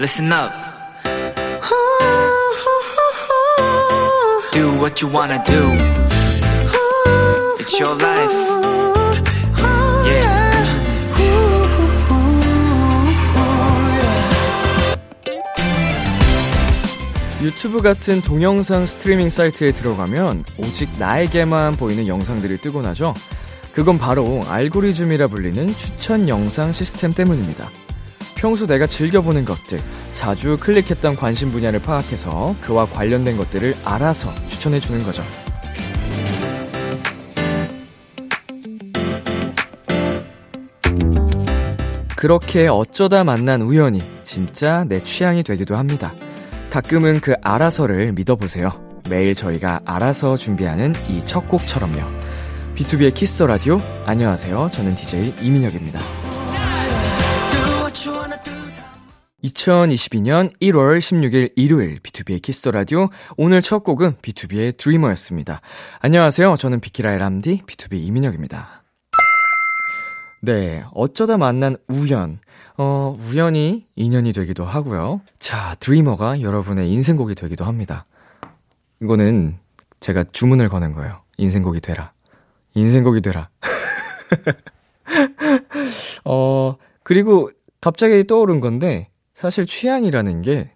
listen up. Do what you wanna do. It's your life. Yeah. 유튜브 같은 동영상 스트리밍 사이트에 들어가면 오직 나에게만 보이는 영상들이 뜨고 나죠. 그건 바로 알고리즘이라 불리는 추천 영상 시스템 때문입니다. 평소 내가 즐겨보는 것들, 자주 클릭했던 관심 분야를 파악해서 그와 관련된 것들을 알아서 추천해주는 거죠. 그렇게 어쩌다 만난 우연이 진짜 내 취향이 되기도 합니다. 가끔은 그 알아서를 믿어보세요. 매일 저희가 알아서 준비하는 이 첫 곡처럼요. B2B의 키스 라디오. 안녕하세요. 저는 DJ 이민혁입니다. 2022년 1월 16일 일요일 B2B의 키스 라디오. 오늘 첫 곡은 B2B의 드리머였습니다. 안녕하세요. 저는 비키라의 람디 B2B 이민혁입니다. 네, 어쩌다 만난 우연. 어, 우연히 인연이 되기도 하고요. 자, 드리머가 여러분의 인생곡이 되기도 합니다. 이거는 제가 주문을 거는 거예요. 인생곡이 되라. 인생곡이 되라. 어, 그리고 갑자기 떠오른 건데, 사실 취향이라는 게,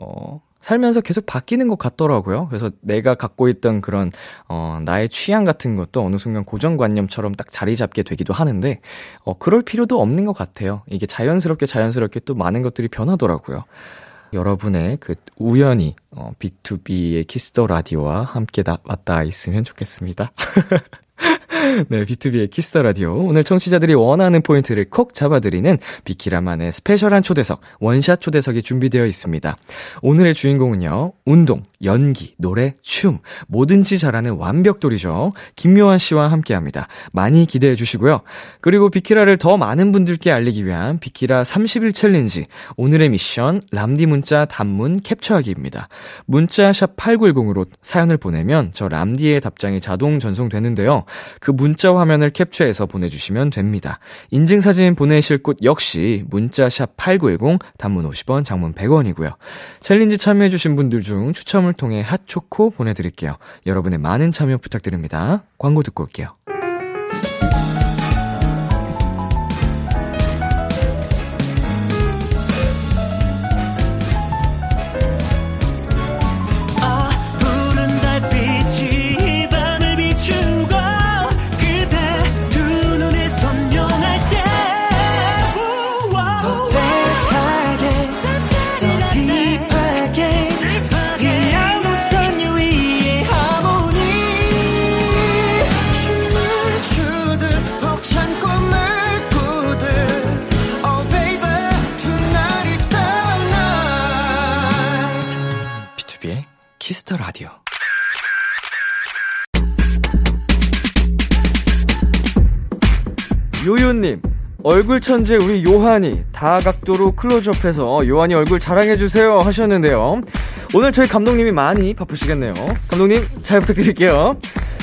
어, 살면서 계속 바뀌는 것 같더라고요. 그래서 내가 갖고 있던 그런, 어, 나의 취향 같은 것도 어느 순간 고정관념처럼 딱 자리 잡게 되기도 하는데, 어, 그럴 필요도 없는 것 같아요. 이게 자연스럽게 자연스럽게 또 많은 것들이 변하더라고요. 여러분의 그 우연히, 어, B2B의 키스터 라디오와 함께 다, 맞닿아 있으면 좋겠습니다. 네, 비투비의 Kiss the Radio. 오늘 청취자들이 원하는 포인트를 콕 잡아드리는 비키라만의 special한 초대석, 원샷 초대석이 준비되어 있습니다. 오늘의 주인공은요, 운동, 연기, 노래, 춤, 뭐든지 잘하는 완벽돌이죠. 김요한 씨와 함께 합니다. 많이 기대해 주시고요. 그리고 비키라를 더 많은 분들께 알리기 위한 비키라 30일 챌린지. 오늘의 미션, 람디 문자 답문 캡처하기입니다. 문자 샵 8910으로 사연을 보내면 저 람디의 답장이 자동 전송되는데요. 그 문자 화면을 캡처해서 보내주시면 됩니다. 인증사진 보내실 곳 역시 문자샵 8910 단문 50원 장문 100원이고요. 챌린지 참여해주신 분들 중 추첨을 통해 핫초코 보내드릴게요. 여러분의 많은 참여 부탁드립니다. 광고 듣고 올게요. Kiss the Radio. 요요님, 얼굴 천재 우리 요한이 다각도로 클로즈업해서 요한이 얼굴 자랑해주세요 하셨는데요. 오늘 저희 감독님이 많이 바쁘시겠네요. 감독님, 잘 부탁드릴게요.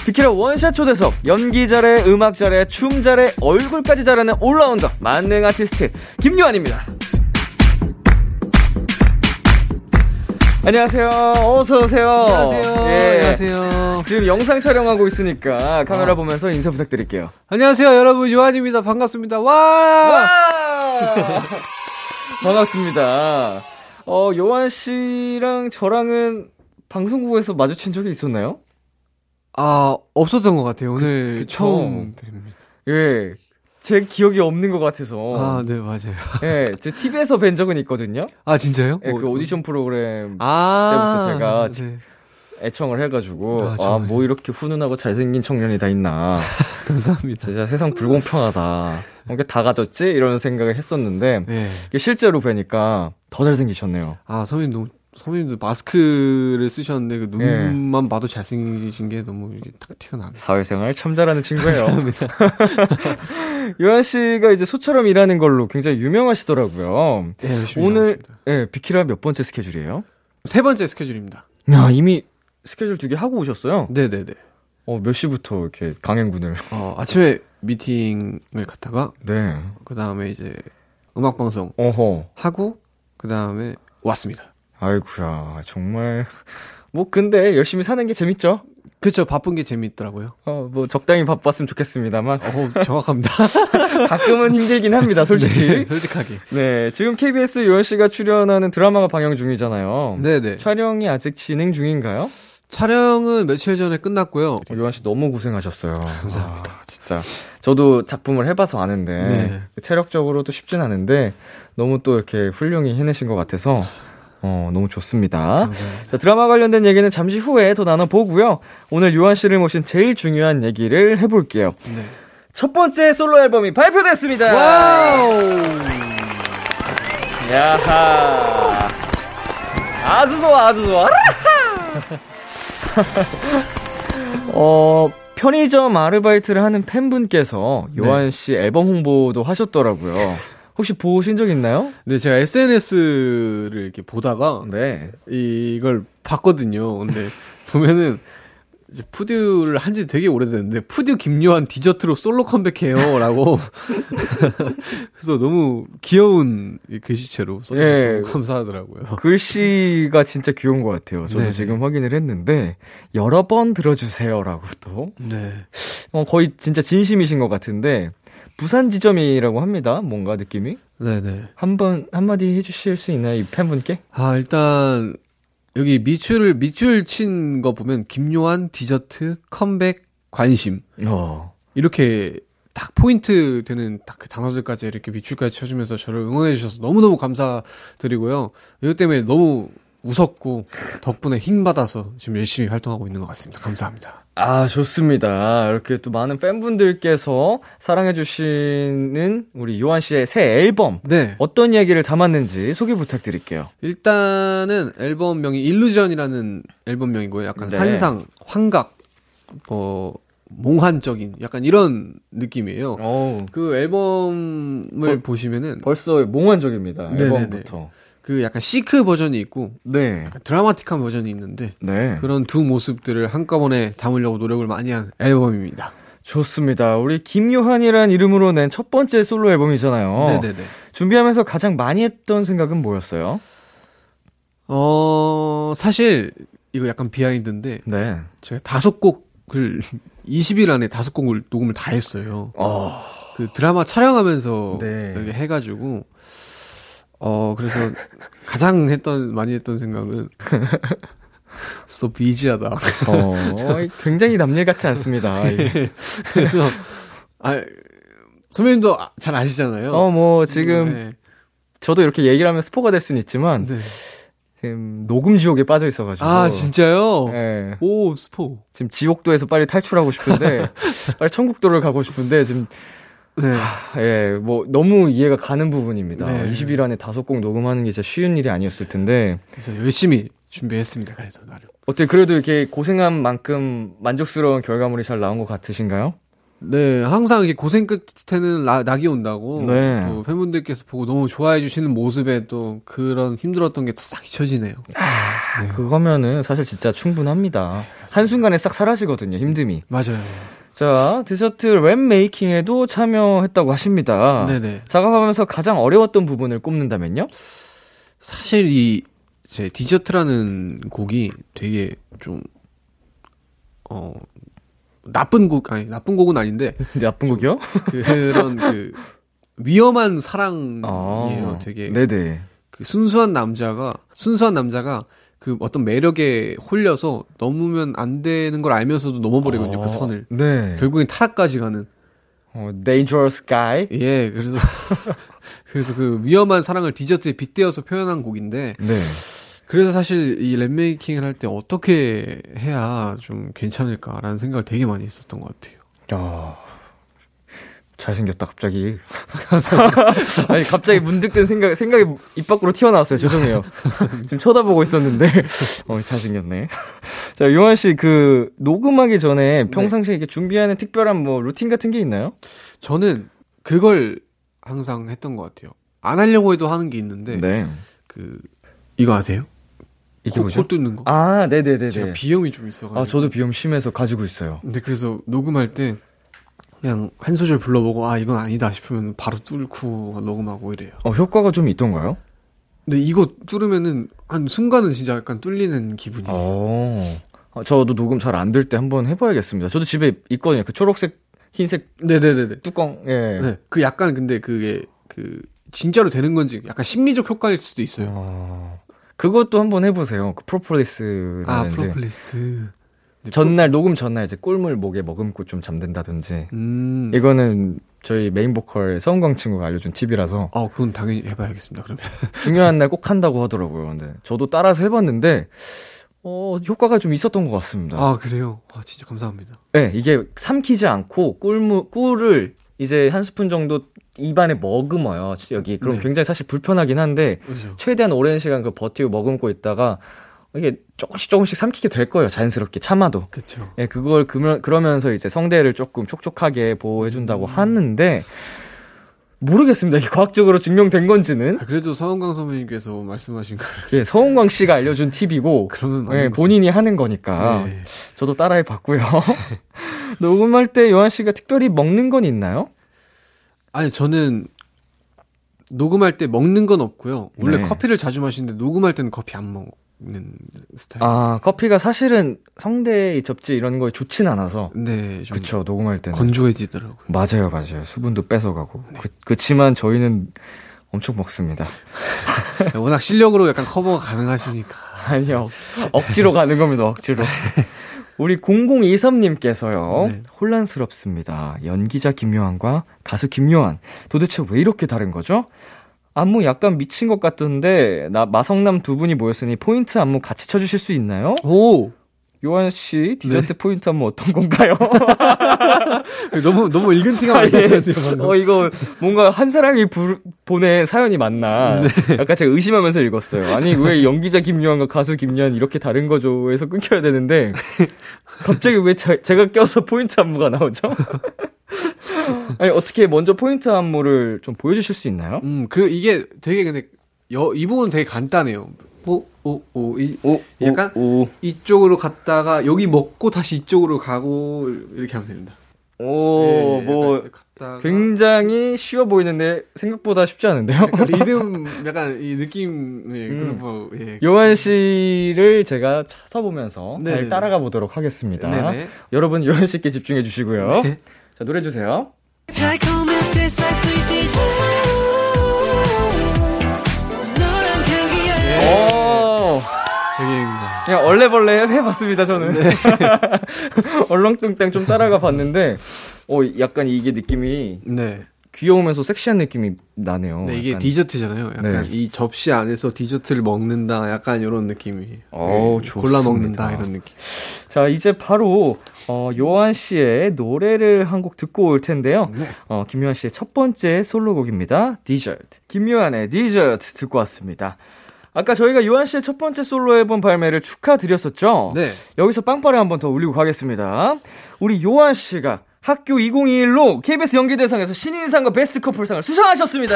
비키라 원샷 초대석, 연기 잘해, 음악 잘해, 춤 잘해, 얼굴까지 잘하는 올라운더, 만능 아티스트, 김요한입니다. 안녕하세요. 어서 오세요. 안녕하세요. 예. 안녕하세요. 지금 영상 촬영하고 있으니까 카메라 아. 보면서 인사 부탁드릴게요. 안녕하세요, 여러분. 요한입니다. 반갑습니다. 와! 와! 반갑습니다. 어, 요한 씨랑 저랑은 방송국에서 마주친 적이 있었나요? 아, 없었던 것 같아요. 오늘 그쵸. 처음 뵙니다. 예. 제 기억이 없는 것 같아서. 아, 네, 맞아요. 예. 제 TV에서 뵌 적은 있거든요. 아, 진짜요? 예, 그 오디션 프로그램 아, 때부터 제가 네. 애청을 해가지고, 아, 아? 뭐 이렇게 훈훈하고 잘생긴 청년이 다 있나. 감사합니다. 진짜 세상 불공평하다. 이게 다 가졌지? 이런 생각을 했었는데, 네. 실제로 뵈니까 더 잘생기셨네요. 아, 선배님 너무, 선배님도 마스크를 쓰셨는데 그 예. 눈만 봐도 잘생기신 게 너무 이게 딱 티가 나네. 사회생활 참 잘하는 친구예요. 요한 씨가 이제 소처럼 일하는 걸로 굉장히 유명하시더라고요. 네, 열심히 오늘, 하겠습니다. 예, 비키라 몇 번째 스케줄이에요? 세 번째 스케줄입니다. 야, 이미 스케줄 두 개 하고 오셨어요? 네 네 네. 어, 몇 시부터 이렇게 강행군을. 어, 아침에 미팅을 갔다가, 네. 그 다음에 이제 음악 방송 어허. 하고, 그 다음에 왔습니다. 아이구야, 정말. 뭐, 근데 열심히 사는 게 재밌죠? 그쵸, 바쁜 게 재미있더라고요. 어, 뭐, 적당히 바빴으면 좋겠습니다만. 어, 정확합니다. 가끔은 힘들긴 합니다, 솔직히. 네, 솔직하게. 네, 지금 KBS 요원 씨가 출연하는 드라마가 방영 중이잖아요. 네 네. 촬영이 아직 진행 중인가요? 촬영은 며칠 전에 끝났고요. 요한 씨 너무 고생하셨어요. 감사합니다. 아, 진짜. 저도 작품을 해봐서 아는데 네. 체력적으로도 쉽진 않은데 너무 또 이렇게 훌륭히 해내신 것 같아서 어, 너무 좋습니다. 감사합니다. 자, 드라마 관련된 얘기는 잠시 후에 더 나눠보고요. 오늘 요한 씨를 모신 제일 중요한 얘기를 해볼게요. 네. 첫 번째 솔로 앨범이 발표됐습니다. Wow! 야하. 아주 좋아, 아주 좋아. 어, 편의점 아르바이트를 하는 팬분께서 요한 씨 앨범 홍보도 하셨더라고요. 혹시 보신 적 있나요? 네, 제가 SNS를 이렇게 보다가 네. 이걸 봤거든요. 근데 보면은 이제 푸듀를 한 지 되게 오래됐는데 푸듀 김요한 디저트로 솔로 컴백해요라고 그래서 너무 귀여운 이 글씨체로 써주셔서 예. 너무 감사하더라고요. 글씨가 진짜 귀여운 것 같아요. 저도 네네. 지금 확인을 했는데, 여러 번 들어주세요라고 또. 네. 어, 거의 진짜 진심이신 것 같은데, 부산 지점이라고 합니다. 뭔가 느낌이. 네네. 한번, 한마디 해주실 수 있나요? 이 팬분께? 아 일단 여기 미추를 미추를 친 거 보면 김요한 디저트 컴백 관심 어. 이렇게 딱 포인트 되는 딱 그 단어들까지 이렇게 밑줄까지 쳐주면서 저를 응원해 주셔서 너무너무 감사드리고요. 이것 때문에 너무 웃었고 덕분에 힘 받아서 지금 열심히 활동하고 있는 것 같습니다. 감사합니다. 아, 좋습니다. 이렇게 또 많은 팬분들께서 사랑해주시는 우리 요한 씨의 새 앨범. 네. 어떤 이야기를 담았는지 소개 부탁드릴게요. 일단은 앨범명이 일루전이라는 앨범명이고요. 약간 네. 환상, 환각, 뭐 몽환적인 약간 이런 느낌이에요. 어우, 그 앨범을 어, 보시면은 벌써 몽환적입니다. 네네네. 앨범부터. 그 약간 시크 버전이 있고 네. 드라마틱한 버전이 있는데 네. 그런 두 모습들을 한꺼번에 담으려고 노력을 많이 한 앨범입니다. 좋습니다. 우리 김요한이란 이름으로 낸 첫 번째 솔로 앨범이잖아요. 네네네. 준비하면서 가장 많이 했던 생각은 뭐였어요? 어, 사실 이거 약간 비하인드인데 네. 제가 다섯 곡을 20일 안에 다섯 곡을 녹음을 다 했어요. 어. 그 드라마 촬영하면서 네. 이렇게 해가지고 어 그래서 가장 했던 많이 했던 생각은 so 비지하다. 어, 굉장히 남일 같지 않습니다. 이게. 그래서 아 선배님도 아- 잘 아시잖아요. 어, 뭐, 지금, 네. 저도 이렇게 얘기를 하면 스포가 될 수는 있지만, 네. 지금, 녹음 지옥에 빠져 있어가지고. 아 진짜요? 예. 오 스포. 지금 지옥도에서 빨리 탈출하고 싶은데, 빨리 천국도를 가고 싶은데, 지금, 네. 예, 뭐, 너무 이해가 가는 부분입니다. 네. 20일 안에 다섯 곡 녹음하는 게 진짜 쉬운 일이 아니었을 텐데, 그래서 열심히 준비했습니다. 그래도 나름. 어때, 그래도 이렇게 고생한 만큼 만족스러운 결과물이 잘 나온 것 같으신가요? 네, 항상 이렇게 고생 끝에는 나, 낙이 온다고. 네. 또 팬분들께서 보고 너무 좋아해 주시는 모습에 또 그런 힘들었던 게 싹 잊혀지네요. 아, 그거면은 사실 진짜 충분합니다. 한 순간에 싹 사라지거든요, 힘듦이. 맞아요. 자, 디저트 랩 making에도 참여했다고 하십니다. 네네. 작업하면서 가장 어려웠던 부분을 꼽는다면요? 사실 이, 제 디저트라는 곡이 되게 좀, 어, 나쁜 곡, 아니, 나쁜 곡은 아닌데, 나쁜 곡이요? 그런 그, 위험한 사랑이에요. 아, 되게. 네네. 그 순수한 남자가, 순수한 남자가 그 어떤 매력에 홀려서 넘으면 안 되는 걸 알면서도 넘어버리거든요, 그 선을. 네. 결국엔 타락까지 가는. 어, dangerous guy? 예, 그래서, 그래서 그 위험한 사랑을 디저트에 빗대어서 표현한 곡인데, 네. 그래서 사실 이 랩메이킹을 할 때 어떻게 해야 좀 괜찮을까라는 생각을 되게 많이 했었던 것 같아요. 야 잘생겼다, 갑자기. 아니, 갑자기 문득 든 생각, 생각이 입 밖으로 튀어나왔어요. 죄송해요. 지금 쳐다보고 있었는데. 어, 잘생겼네. 자, 용환 씨, 그, 녹음하기 전에 평상시에 이렇게 준비하는 특별한 뭐, 루틴 같은 게 있나요? 저는 그걸 항상 했던 것 같아요. 안 하려고 해도 하는 게 있는데, 네. 그, 이거 아세요? 이게 코? 코 뚫는 거. 아, 네네네네. 제가 비염이 좀 있어가지고. 아, 저도 비염 심해서 가지고 있어요. 근데 그래서 녹음할 때 그냥 한 소절 불러보고 아 이건 아니다 싶으면 바로 뚫고 녹음하고 이래요. 어, 효과가 좀 있던가요? 근데 이거 뚫으면은 한 순간은 진짜 약간 뚫리는 기분이에요. 어. 어, 저도 녹음 잘 안 될 때 한번 해봐야겠습니다. 저도 집에 있거든요. 그 초록색, 흰색 네네네네. 뚜껑, 예. 네. 그 약간 근데 그게 그 진짜로 되는 건지 약간 심리적 효과일 수도 있어요. 어, 그것도 한번 해보세요. 그 아, 이제 프로폴리스. 네, 전날 녹음 전날 이제 꿀물 목에 머금고 좀 잠든다든지 음. 이거는 저희 메인 보컬 서은광 친구가 알려준 팁이라서 어, 그건 당연히 해봐야겠습니다, 그러면. 중요한 날 꼭 한다고 하더라고요. 근데 저도 따라서 해봤는데 어 효과가 좀 있었던 것 같습니다. 아, 그래요? 와, 진짜 감사합니다. 네, 이게 삼키지 않고 꿀무 꿀을 이제 한 스푼 정도 입안에 머금어요. 여기 그럼 네. 굉장히 사실 불편하긴 한데 그죠. 최대한 오랜 시간 그 버티고 머금고 있다가 이게 조금씩 조금씩 삼키게 될 거예요. 자연스럽게 참아도. 그쵸. 예, 그걸 그러, 그러면서 이제 성대를 조금 촉촉하게 보호해 준다고 하는데 모르겠습니다. 이게 과학적으로 증명된 건지는. 아, 그래도 서은강 선배님께서 말씀하신 거. 예, 서은광 씨가 알려준 팁이고 그러면 예, 본인이 하는 거니까 네. 저도 따라해 봤고요. 녹음할 때 요한 씨가 특별히 먹는 건 있나요? 아니, 저는 녹음할 때 먹는 건 없고요. 원래 네. 커피를 자주 마시는데 녹음할 때는 커피 안 먹 는 스타일. 아, 커피가 사실은 성대 접지 이런 거에 좋진 않아서. 네, 좀 그쵸, 녹음할 때는. 건조해지더라고요. 맞아요, 맞아요. 수분도 뺏어가고. 그, 그치만 저희는 엄청 먹습니다. 워낙 실력으로 약간 커버가 가능하시니까. 아니요. 억지로 가는 겁니다, 억지로. 우리 0023님께서요. 네. 혼란스럽습니다. 연기자 김요한과 가수 김요한. 도대체 왜 이렇게 다른 거죠? 안무 약간 미친 것 같던데, 나 마성남 두 분이 모였으니 포인트 안무 같이 쳐주실 수 있나요? 오! 요한 씨, 디저트 네. 포인트 안무 어떤 건가요? 너무, 너무 일근팅하고 아, 예. 방금. 어, 이거 뭔가 한 사람이 부, 보낸 사연이 맞나. 네. 약간 제가 의심하면서 읽었어요. 아니, 왜 연기자 김요한과 가수 김요한 이렇게 다른 거죠? 해서 끊겨야 되는데, 갑자기 왜 제, 제가 껴서 포인트 안무가 나오죠? 아니, 어떻게 먼저 포인트 안무를 좀 보여주실 수 있나요? 음, 그, 이게 되게 근데, 여, 이 부분 되게 간단해요. 오, 오, 오, 이, 오, 약간 오, 이쪽으로 갔다가 여기 먹고 다시 이쪽으로 가고 이렇게 하면 됩니다. 오, 예, 뭐, 굉장히 쉬워 보이는데, 생각보다 쉽지 않은데요? 약간 리듬 약간 이 느낌 예, 음. 그런 거 예. 요한 씨를 제가 찾아보면서 잘 네네네. 따라가 보도록 하겠습니다. 네네. 여러분 요한 씨께 집중해 주시고요. 네. 자 노래 주세요. 여기입니다. 그냥 얼레벌레 해봤습니다 저는. 얼렁뚱땅 좀 따라가 봤는데, 어 약간 이게 느낌이 네. 귀여우면서 섹시한 느낌이 나네요. 네, 이게 약간. 디저트잖아요. 약간 네. 이 접시 안에서 디저트를 먹는다. 약간 이런 느낌이. 어우, 예, 골라. 먹는다 이런 느낌. 자 이제 바로 어, 요한 씨의 노래를 한 곡 듣고 올 텐데요. 네. 어, 김요한 씨의 첫 번째 솔로곡입니다. 디저트. 김요한의 디저트 듣고 왔습니다. 아까 저희가 요한 씨의 첫 번째 솔로 앨범 발매를 축하드렸었죠? 네. 여기서 빵빠레 한번 더 올리고 가겠습니다. 우리 요한 씨가 학교 2021로 KBS 연기대상에서 신인상과 베스트 커플상을 수상하셨습니다.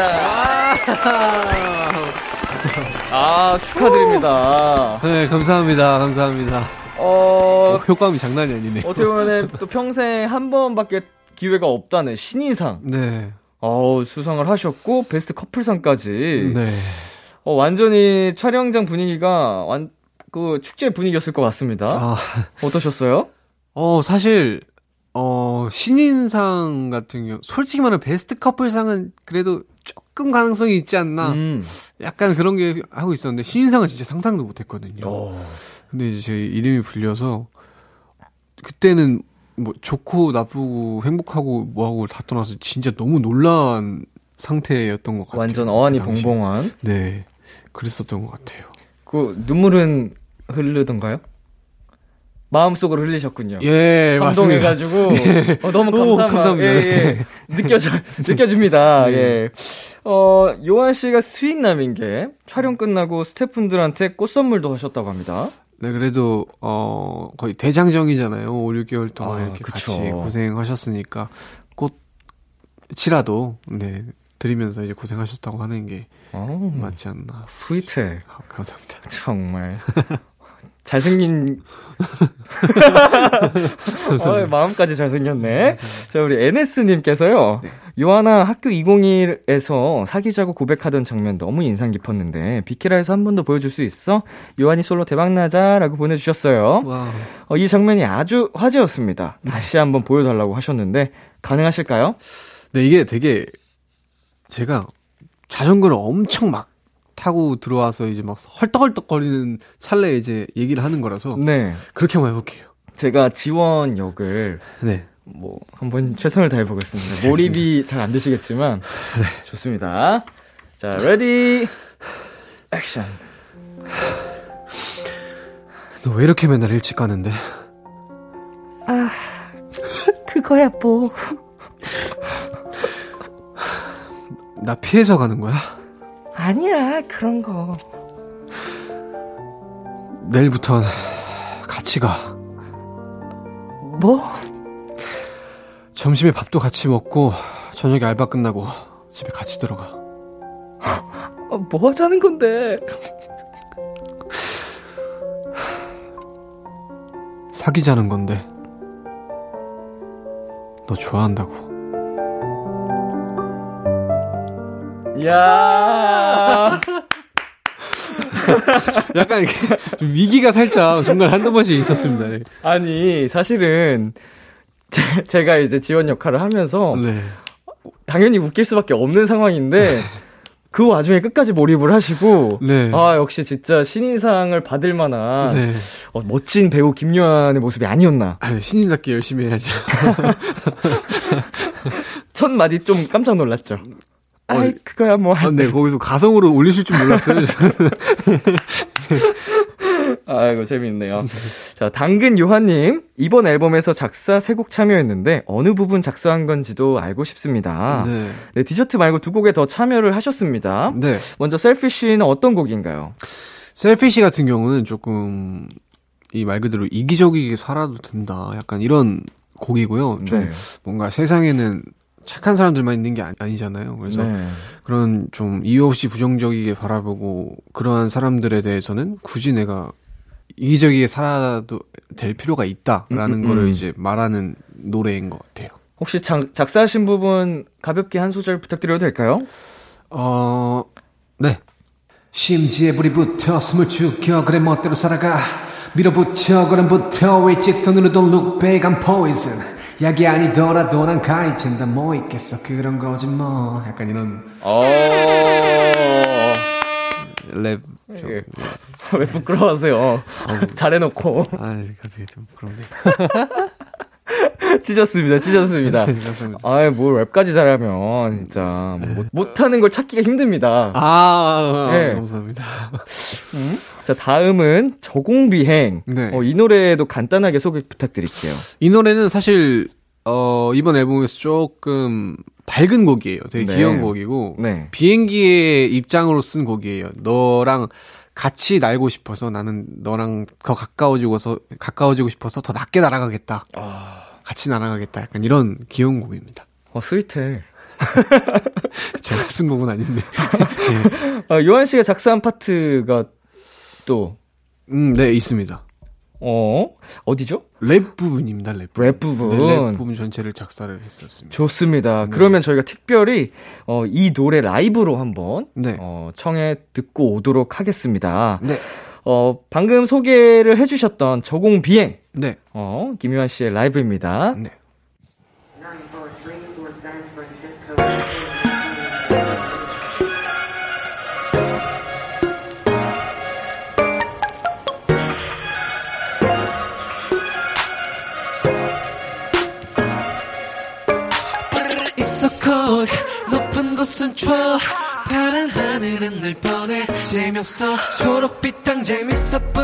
아, 축하드립니다. 네, 감사합니다. 감사합니다. 어, 어, 효과음이 장난이 아니네. 어떻게 보면 또 평생 한 번밖에 기회가 없다는 신인상. 네. 어 수상을 하셨고 베스트 커플상까지. 네. 어 완전히 촬영장 분위기가 완 그 축제 분위기였을 것 같습니다. 아, 어떠셨어요? 어, 사실, 어, 신인상 같은 경우, 솔직히 말하면 베스트 커플상은 그래도 조금 가능성이 있지 않나. 음. 약간 그런 게 하고 있었는데, 신인상은 진짜 상상도 못 했거든요. 어. 근데 이제 제 이름이 불려서, 그때는 뭐 좋고 나쁘고 행복하고 뭐하고 다 떠나서 진짜 너무 놀란 상태였던 것 같아요. 완전 어안이 그. 봉봉한. 네. 그랬었던 것 같아요. 그 눈물은 흐르던가요? 마음속으로 흘리셨군요. 예. 감동해가지고 어, 너무 오, 감사합니다. 감사합니다. 예, 예. 느껴져 느껴집니다. 네. 예. 어 요한 씨가 스윗남인 게 촬영 끝나고 스태프분들한테 꽃 선물도 하셨다고 합니다. 네, 그래도, 어, 거의 대장정이잖아요. 5, 6개월 동안 아, 이렇게 그쵸. 같이 고생하셨으니까, 꽃이라도, 네, 드리면서 이제 고생하셨다고 하는 게 어, 맞지 않나. 스윗해 아, 감사합니다. 정말 잘생긴 어, 마음까지 잘생겼네. 자, 우리 NS님께서요. 요하나 학교 201에서 사귀자고 고백하던 장면 너무 인상 깊었는데 비키라에서 한 번 더 보여줄 수 있어? 요한이 솔로 대박나자라고 보내주셨어요. 와. 어, 이 장면이 아주 화제였습니다. 다시 한번 보여달라고 하셨는데 가능하실까요? 네, 이게 되게 제가 자전거를 엄청 막 타고 들어와서 이제 막 헐떡헐떡거리는 찰나에 이제 얘기를 하는 거라서 네. 그렇게 한번 해볼게요. 제가 지원 역을 네. 뭐 한번 최선을 다해 보겠습니다. 몰입이 잘 안 되시겠지만 좋습니다. 자, ready action. 너 왜 이렇게 맨날 일찍 가는데? 그거야 뭐 나 피해서 가는 거야? 아니야 그런 거 내일부턴 같이 가. 뭐? 점심에 밥도 같이 먹고 저녁에 알바 끝나고 집에 같이 들어가. 어, 뭐 하자는 건데 사귀자는 건데. 너 좋아한다고. 야 약간 이렇게 좀 위기가 살짝 중간에 한두 번씩 있었습니다. 네. 아니 사실은 제, 제가 이제 지원 역할을 하면서 네. 당연히 웃길 수밖에 없는 상황인데 그 와중에 끝까지 몰입을 하시고 네. 아 역시 진짜 신인상을 받을 만한 네. 어, 멋진 배우 김요한의 모습이 아니었나 아유, 신인답게 열심히 해야죠. 첫 마디 좀 깜짝 놀랐죠. 아이 그거야 뭐. 아, 네, 거기서 가성으로 올리실 줄 몰랐어요. 아이고 재밌네요. 자 당근 요한님 이번 앨범에서 작사 세 곡 참여했는데 어느 부분 작사한 건지도 알고 싶습니다. 네. 네 디저트 말고 두 곡에 더 참여를 하셨습니다. 네. 먼저 셀피쉬는 어떤 곡인가요? 셀피시 같은 경우는 조금 이 말 그대로 이기적이게 살아도 된다. 약간 이런 곡이고요. 좀 네. 뭔가 세상에는 착한 사람들만 있는 게 아니, 잖아요 그래서 네. 그런 좀 이유 없이 부정적이게 바라보고 그러한 사람들에 대해서는 굳이 내가 이기적이게 살아도 될 필요가 있다라는 음, 음, 거를 음. 이제 말하는 노래인 것 같아요. 혹시 작, 작사하신 부분 가볍게 한 소절 부탁드려도 될까요? 어, 네. 심지에 불이 붙어 숨을 죽여 그래 멋대로 살아가 밀어붙여 그럼부터 일직선으로도 look back I'm poison. 약이 아니더라도 난 가해진다. 뭐 있겠어? 그런 거지 뭐 약간 이런. 어. 랩 예. 왜 부끄러워하세요? 잘해놓고. 아 갑자기 좀 그런데 찢었습니다, 찢었습니다. 죄송합니다. 아이 뭘 랩까지 잘하면 진짜 뭐 못, 못하는 걸 찾기가 힘듭니다. 아, 아, 아, 네. 감사합니다. 자 다음은 저공비행. 네. 어, 이 노래도 간단하게 소개 부탁드릴게요. 이 노래는 사실 어 이번 앨범에서 조금 밝은 곡이에요. 되게 네. 귀여운 곡이고 네. 비행기의 입장으로 쓴 곡이에요. 너랑 같이 날고 싶어서 나는 너랑 더 가까워지고서 가까워지고 싶어서 더 낮게 날아가겠다. 같이 날아가겠다. 약간 이런 귀여운 곡입니다. 어 sweet해. 제가 쓴 곡은 아닌데. 아, 요한 씨가 작사한 파트가 또 음, 네 있습니다. 어, 어디죠? 랩 부분입니다. 랩 부분. 랩 부분. 네, 랩 부분 전체를 작사를 했었습니다. 좋습니다. 그러면 저희가 특별히 어, 이 노래 라이브로 한번 네. 어, 청해 듣고 오도록 하겠습니다. 네. 어, 방금 소개를 해주셨던 저공 비행, 네. 어, 김유한 씨의 라이브입니다. 네. 높은 곳은 추워 파란 하늘은 늘 뻔해. 재미없어. 초록빛 땅 재밌어 보.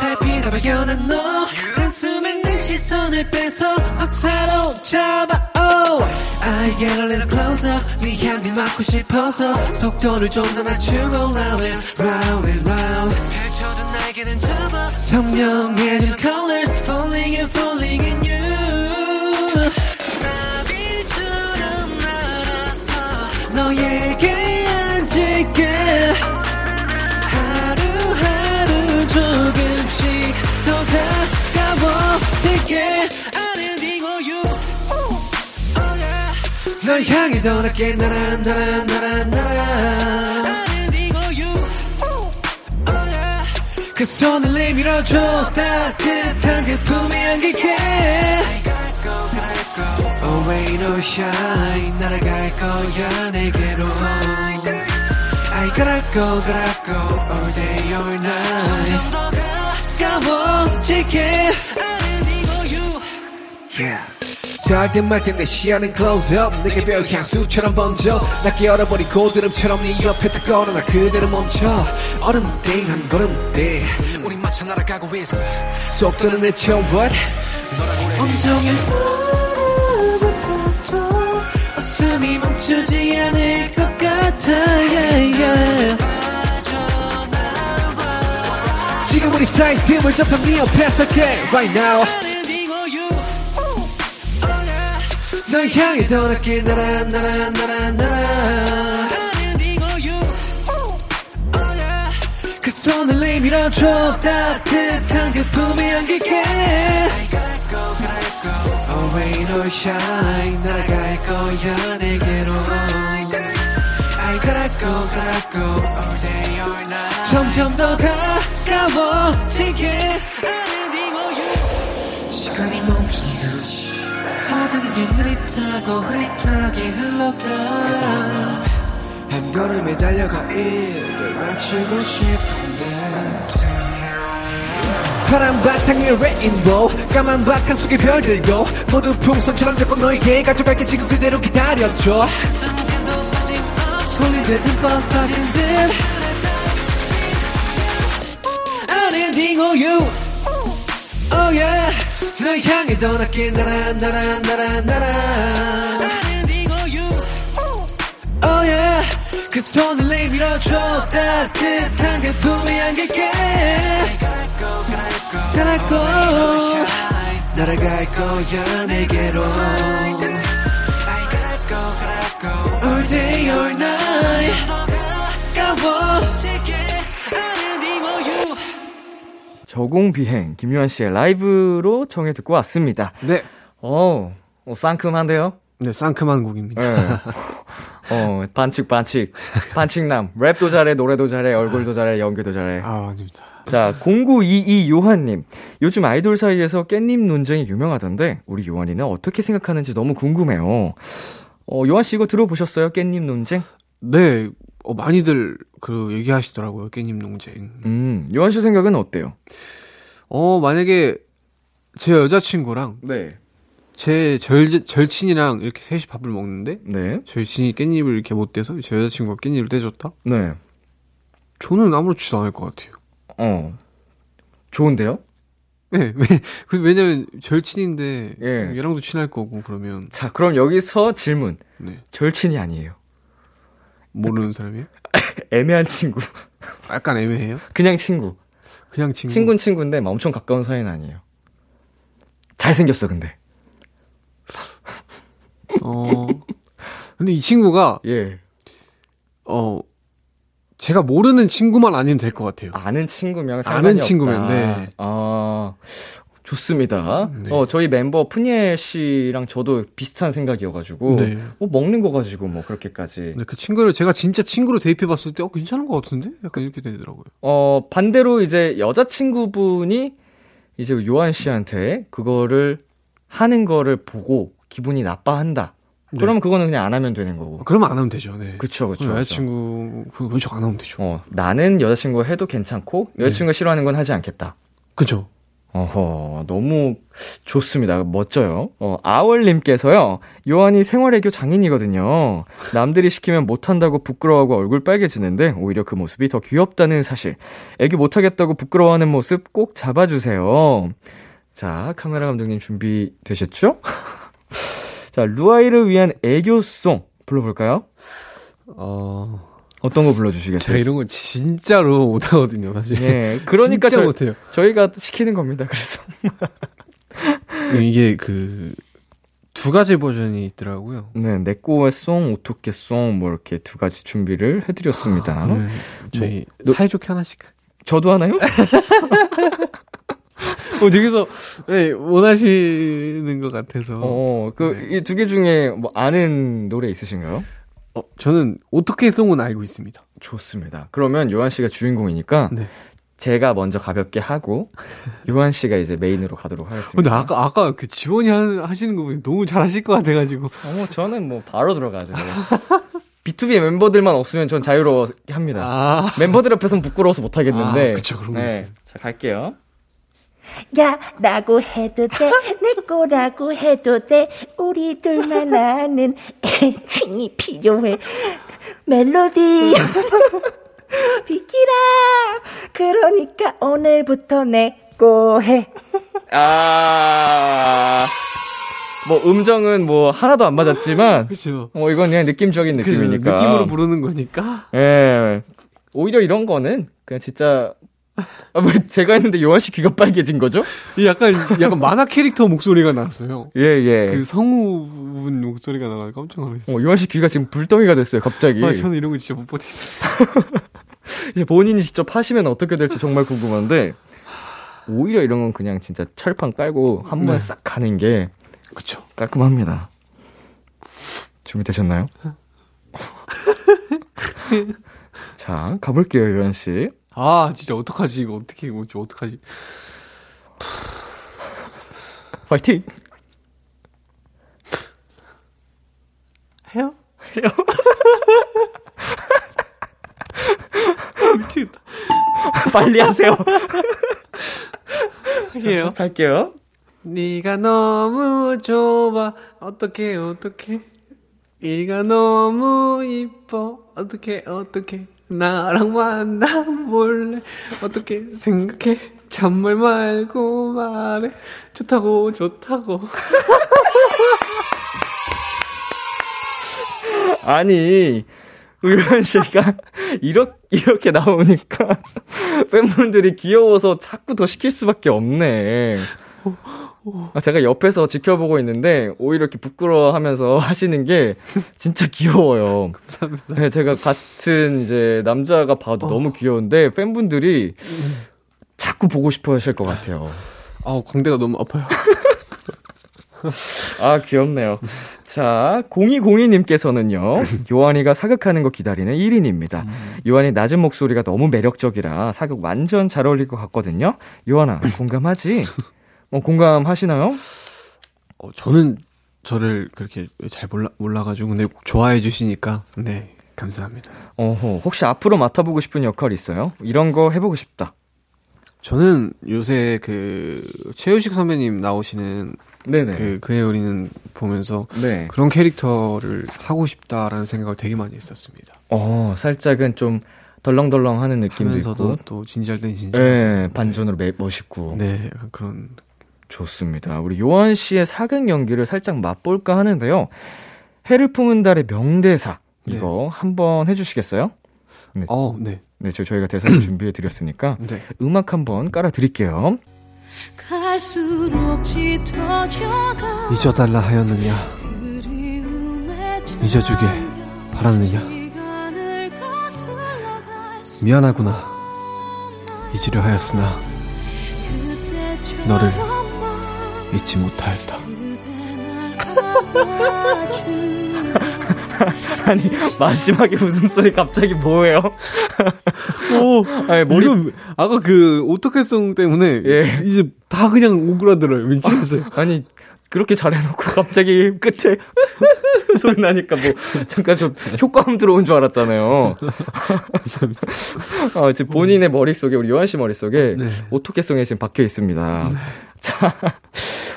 살피다 발견한 너. 단숨에 내 시선을 뺏어 확 사로잡아 oh I get a little closer. 네 향기 맡고 싶어서. 속도를 좀 더 낮추고 round and round and round. 펼쳐둔 날개는 접어 선명해진 colors. Falling and falling in 널 향해 더 낮게. 날아 날아 날아 날아 그 손을 내밀어줘. 따뜻한 그 품에 안길게. Oh rain or shine. 날아갈 거야 내게로. I gotta go gotta go all day all night. 점점 더 가까워질게 살든 말든 내 시야는 close up. 내게 별 향수처럼 번져. 낮게 얼어버린 고드름처럼 네 옆에 딱 걸어 나 그대로 멈춰. 얼음 띵한 걸음 띵 우리 마차 날아가고 있어. 속도는 내쳐 what? 바라봐도 웃음이 멈추지 않을 것 같아. Yeah, yeah. 지금 우리 사이 틈을 좁혀 네 옆에 설게. Right now 널 향해 더 낮게 날아 날아 날아 날아. 그 손을 내밀어줘. 따뜻한 그 품에 안길게. Rain or shine. 날아갈 거야 내게로. I gotta go gotta go all day all night. 점점 더 가까워지게. 시간이 게 느릿하고 흐릿하게 흘러가. 한 걸음에 달려가 일을 마치고 싶은데. 파란 바탕 위에 레인보우 까만 바탕 속에 별들도 모두 풍선처럼 잡고 너에게 가져갈게 지금 그대로 기다려줘. 손이 되든 뻑 빠진 듯 Anything or you Yeah 널 향해 더 낮게 날아 날아 날아 날아. Oh yeah. 그 손을 내밀어줘. 따뜻한 그 품에 안길게. 가라고 날아갈 거야 내게로. All day all night. 가까워 저공 비행 김유한 씨의 라이브로 정해 듣고 왔습니다. 네. 어, 어 상큼한데요? 네, 상큼한 곡입니다. 네. 어, 반칙 반칙. 반칙남. 랩도 잘해, 노래도 잘해, 얼굴도 잘해, 연기도 잘해. 아, 아닙니다. 자, 0922 요한님. 요즘 아이돌 사이에서 깻잎 논쟁이 유명하던데, 우리 요한이는 어떻게 생각하는지 너무 궁금해요. 어, 요한 씨 이거 들어보셨어요? 깻잎 논쟁? 네, 어, 많이들 그 얘기하시더라고요. 깻잎 농쟁. 음, 요한 씨 생각은 어때요? 어, 만약에 제 여자친구랑 네. 제 절, 절친이랑 이렇게 셋이 밥을 먹는데 네. 절친이 깻잎을 이렇게 못 떼서 제 여자친구가 깻잎을 떼줬다? 네. 저는 아무렇지도 않을 것 같아요. 어. 좋은데요? 네, 왜, 그, 왜냐면 절친인데 예. 얘랑도 친할 거고 그러면 자, 그럼 여기서 질문. 네, 절친이 아니에요. 모르는 사람이에요? 애매한 친구. 약간 애매해요? 그냥 친구. 그냥 친구. 친구는 친구인데 막 엄청 가까운 사이는 아니에요. 잘생겼어, 근데. 어. 근데 이 친구가 예. 어 제가 모르는 친구만 아니면 될 것 같아요. 아는 친구면 아는. 친구면, 네. 아, 좋습니다. 네. 어, 저희 멤버 푸니엘 씨랑 저도 비슷한 생각이어가지고, 네. 뭐 먹는 거 가지고 뭐 그렇게까지. 근데 그 친구를 제가 진짜 친구로 대입해봤을 때 어, 괜찮은 것 같은데? 약간 이렇게 되더라고요. 어, 반대로 이제 여자친구분이 이제 요한 씨한테 그거를 하는 거를 보고 기분이 나빠한다. 네. 그러면 그거는 그냥 안 하면 되는 거고. 어, 그러면 안 하면 되죠. 네. 그쵸. 그쵸. 여자친구 그 왼쪽 안 하면 되죠. 어, 나는 여자친구가 해도 괜찮고, 여자친구가 싫어하는 건 하지 않겠다. 그죠? 어허, 너무 좋습니다. 멋져요. 어, 아월님께서요, 요한이 생활애교 장인이거든요. 남들이 시키면 못한다고 부끄러워하고 얼굴 빨개지는데, 오히려 그 모습이 더 귀엽다는 사실. 애교 못하겠다고 부끄러워하는 모습 꼭 잡아주세요. 자, 카메라 감독님 준비되셨죠? 자, 루아이를 위한 애교송 불러볼까요? 어, 어떤 거 불러주시겠어요? 제가 이런 거 진짜로 못하거든요, 사실. 예, 그러니까 진짜 저, 못해요. 저희가 시키는 겁니다. 그래서. 이게 그, 두 가지 버전이 있더라고요. 네, 내 꼬의 송, 오토케 송, 뭐 이렇게 두 가지 준비를 해드렸습니다. 네. 저희 너- 사이좋게 하나씩. 저도 하나요? 어, 되게서, 네, 원하시는 것 같아서. 어, 그, 네. 이두개 중에 뭐 아는 노래 있으신가요? 어, 저는 어떻게 송은 알고 있습니다. 좋습니다. 그러면 요한 씨가 주인공이니까 네. 제가 먼저 가볍게 하고 요한 씨가 이제 메인으로 가도록 하겠습니다. 근데 아까, 아까 그 지원이 하, 하시는 거 보니 너무 잘하실 것 같아가지고. 어머, 저는 뭐 바로 들어가죠. B2B 멤버들만 없으면 전 자유로워게 합니다. 아. 멤버들 앞에서는 부끄러워서 못 하겠는데. 아, 그쵸, 그런 거 있어요. 자, 갈게요. 야, 라고 해도 돼. 내 거라고 해도 돼. 우리 둘만 아는 애칭이 필요해. 멜로디. 비키라. 그러니까 오늘부터 내거 해. 아, 뭐 음정은 뭐 하나도 안 맞았지만, 그쵸. 뭐 이건 그냥 느낌적인. 느낌이니까. 느낌으로 부르는 거니까. 예. 오히려 이런 거는 그냥 진짜 아, 뭐 제가 했는데 요한 씨 귀가 빨개진 거죠? 이 약간, 약간 만화 캐릭터 목소리가 나왔어요. 예, 예. 그 성우 분 목소리가 나가 깜짝 놀랐어요. 어, 요한 씨 귀가 지금 불덩이가 됐어요, 갑자기. 아, 저는 이런 거 진짜 못 버티. 이제 본인이 직접 하시면 어떻게 될지 정말 궁금한데, 오히려 이런 건 그냥 진짜 철판 깔고 한 번에 네. 싹 가는 게 그쵸. 깔끔합니다. 준비되셨나요? 자, 가볼게요, 요한 씨. 아, 진짜 어떡하지, 이거 어떻게, 이거 좀 어떡하지. 파이팅! 해요? 미치겠다. 빨리 하세요. 해요? 갈게요. 네가 너무 좁아 어떡해 어떡해 네가 너무 이뻐 어떡해 어떡해 나랑 만나 볼래? 어떻게 생각해? 잔말 말고 말해. 좋다고 좋다고. 아니, 우현 씨가 이렇게, 이렇게 나오니까 팬분들이 귀여워서 자꾸 더 시킬 수밖에 없네. 아, 제가 옆에서 지켜보고 있는데 오히려 이렇게 부끄러워하면서 하시는 게 진짜 귀여워요. 감사합니다 네, 제가 같은 이제 남자가 봐도 너무 귀여운데 팬분들이 자꾸 보고 싶어 하실 것 같아요. 아우 광대가 너무 아파요 아, 귀엽네요. 자, 0202님께서는요, 요한이가 사극하는 거 기다리는 1인입니다. 요한이 낮은 목소리가 너무 매력적이라 사극 완전 잘 어울릴 것 같거든요. 요한아, 공감하지? 어, 공감하시나요? 어, 저는 저를 그렇게 잘 몰라 몰라가지고 근데 좋아해 주시니까 네 감사합니다 어허, 혹시 앞으로 맡아보고 싶은 역할 있어요? 이런 거 해보고 싶다. 저는 요새 그 최우식 선배님 나오시는 네네. 그 그의 우리는 보면서 네. 그런 캐릭터를 하고 싶다라는 생각을 되게 많이 했었습니다. 어, 살짝은 좀 덜렁덜렁 하는 느낌도 있고. 또 진절된 진절. 네, 반전으로 매, 멋있고. 네, 그런. 좋습니다. 우리 요한 씨의 사극 연기를 살짝 맛볼까 하는데요. 해를 품은 달의 명대사. 이거 한번 해주시겠어요? 네. 어, 네, 네, 저, 저희가 대사를 준비해 드렸으니까 네. 음악 한번 깔아 드릴게요. 잊어달라 하였느냐, 잊어주게 바랐느냐. 미안하구나. 잊으려 하였으나 너를 잊지 못하였다. 아니, 마지막에 웃음소리 갑자기 뭐예요? 오, 아니, 머리, 이거 아까 그 오토캐송 때문에 예. 이제 다 그냥 오그라들어요. 미치겠어요. 아니, 그렇게 잘해놓고 갑자기 끝에 소리 나니까 뭐, 잠깐 좀 효과음 들어온 줄 알았잖아요. 아, 지금 본인의 머릿속에, 우리 요한 씨 머릿속에 네. 오토캐송에 지금 박혀 있습니다. 자,